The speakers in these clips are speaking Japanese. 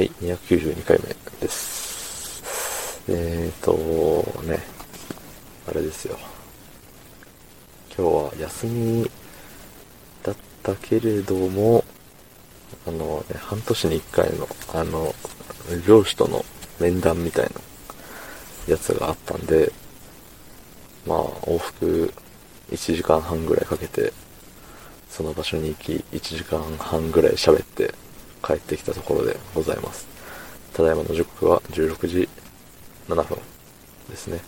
はい、292回目です。えーと、ね、あれですよ。今日は休みだったけれども、あの、ね、半年に1回の、あの、上司との面談みたいなやつがあったんで、まあ、往復1時間半ぐらいかけて、その場所に行き、1時間半ぐらい喋って、帰ってきたところでございます。ただいまの時刻は16時7分ですね。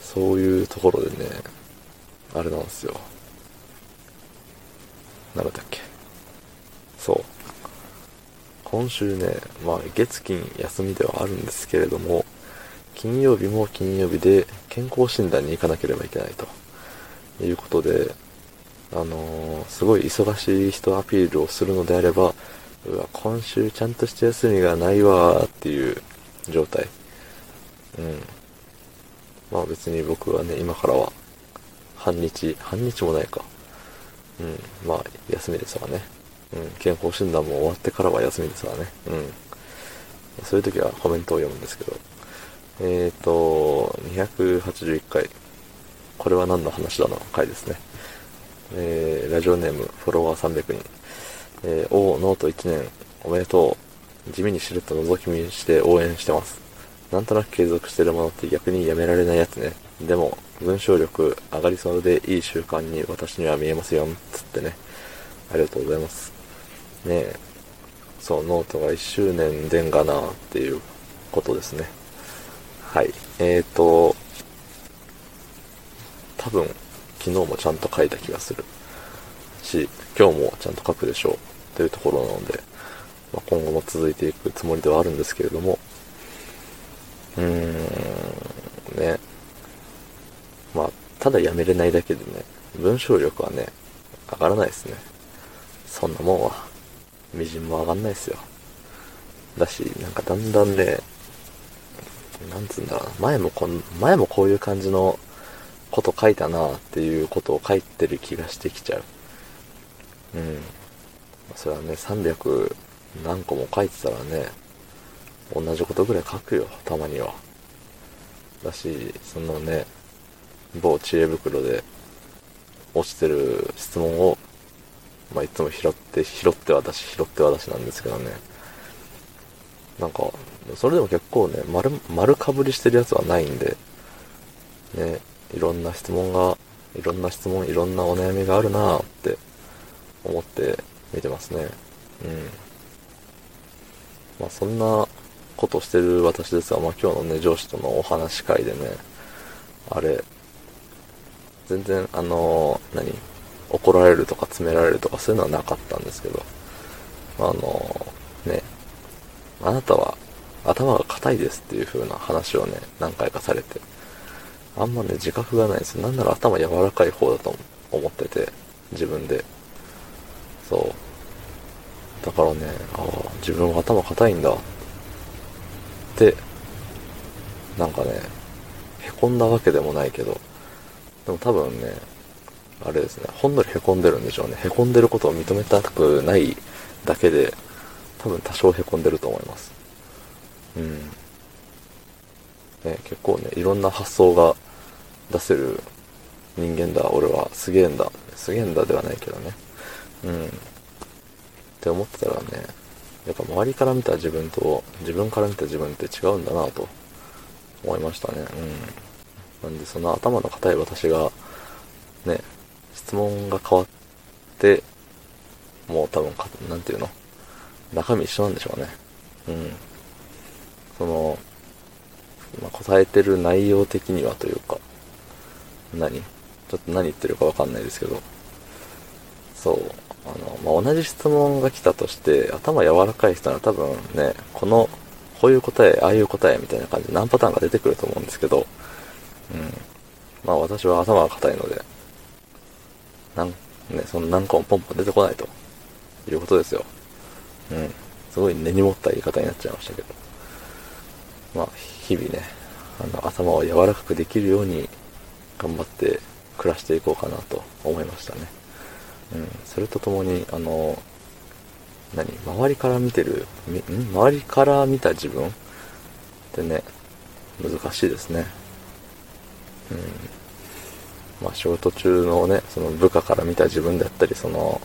そういうところでね、あれなんですよ。なんだっけ。そう。今週ね、まあ月金休みではあるんですけれども、金曜日も金曜日で健康診断に行かなければいけないということで、あの、すごい忙しい人アピールをするのであれば、うわ、今週ちゃんとした休みがないわーっていう状態。うん。まあ別に僕はね、今からは、半日、半日もないか。うん。まあ、休みですわね。うん。健康診断も終わってからは休みですわね。うん。そういう時はコメントを読むんですけど。えっ、ー、と、281回。これは何の話だの回ですね。えー、ラジオネーム、フォロワー300人。えー、おーノート1年、おめでとう。地味にしれっと覗き見して応援してます。なんとなく継続してるものって逆にやめられないやつね。でも、文章力上がりそうでいい習慣に私には見えますよ。つってね。ありがとうございます。ねえ。そう、ノートが1周年でんがなっていうことですね。はい。えーと、多分、昨日もちゃんと書いた気がするし、今日もちゃんと書くでしょうというところなので、まあ、今後も続いていくつもりではあるんですけれども、うーん、ね。まあ、ただやめれないだけでね、文章力はね、上がらないですね。そんなもんは、みじんも上がんないですよ。だし、なんかだんだんね、なんつうんだろう、前もこん、前もこういう感じのこと書いたなっていうことを書いてる気がしてきちゃう。うん。それはね、300何個も書いてたらね、同じことぐらい書くよ、たまには。だし、そのね、某知恵袋で落ちてる質問を、まあ、いつも拾って、拾って私、拾って私なんですけどね。なんか、それでも結構ね、丸、丸かぶりしてるやつはないんで、ね、いろんな質問が、いろんな質問、いろんなお悩みがあるなぁって思って見てますね。うん。まあそんなことしてる私ですが、まあ今日のね、上司とのお話会でね、あれ、全然あのー、何怒られるとか詰められるとかそういうのはなかったんですけど、あのー、ね、あなたは頭が硬いですっていう風な話をね、何回かされて、あんまね、自覚がないです。なんなら頭柔らかい方だと思ってて、自分で。そう。だからね、ああ、自分は頭硬いんだ。って、なんかね、へこんだわけでもないけど、でも多分ね、あれですね、ほんのりへこんでるんでしょうね。へこんでることを認めたくないだけで、多分多少へこんでると思います。うん。ね、結構ね、いろんな発想が出せる人間だ、俺はすげえんだ。すげえんだではないけどね。うん。って思ってたらね、やっぱ周りから見た自分と自分から見た自分って違うんだなと思いましたね。うん。なんでその頭の硬い私が、ね、質問が変わって、もう多分か、なんていうの？中身一緒なんでしょうね。うん。その、まあ、答えてる内容的にはというか、何？ちょっと何言ってるかわかんないですけど、そう、あの、まあ、同じ質問が来たとして、頭柔らかい人は多分ね、この、こういう答え、ああいう答えみたいな感じで何パターンか出てくると思うんですけど、うん。まあ私は頭が硬いので、なん、ね、その何個もポンポン出てこないということですよ。うん。すごい根に持った言い方になっちゃいましたけど。まあ、日々ね、あの、頭を柔らかくできるように頑張って暮らしていこうかなと思いましたね。うん。それとともに、あの、何？周りから見てる、ん？周りから見た自分ってね、難しいですね。うん。まあ仕事中のね、その部下から見た自分であったり、その、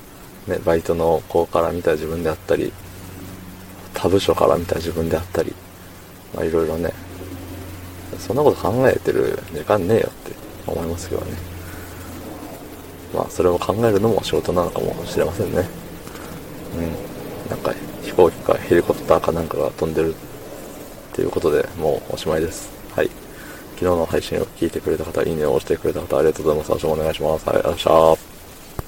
ね、バイトの子から見た自分であったり、他部署から見た自分であったり、まあいろいろね、そんなこと考えてる時間ねえよって思いますけどね。まあそれを考えるのも仕事なのかもしれませんね。うん。なんか飛行機かヘリコプターかなんかが飛んでるっていうことでもうおしまいです。はい。昨日の配信を聞いてくれた方、いいねを押してくれた方、ありがとうございます。明日もお願いします。ありがとうございました。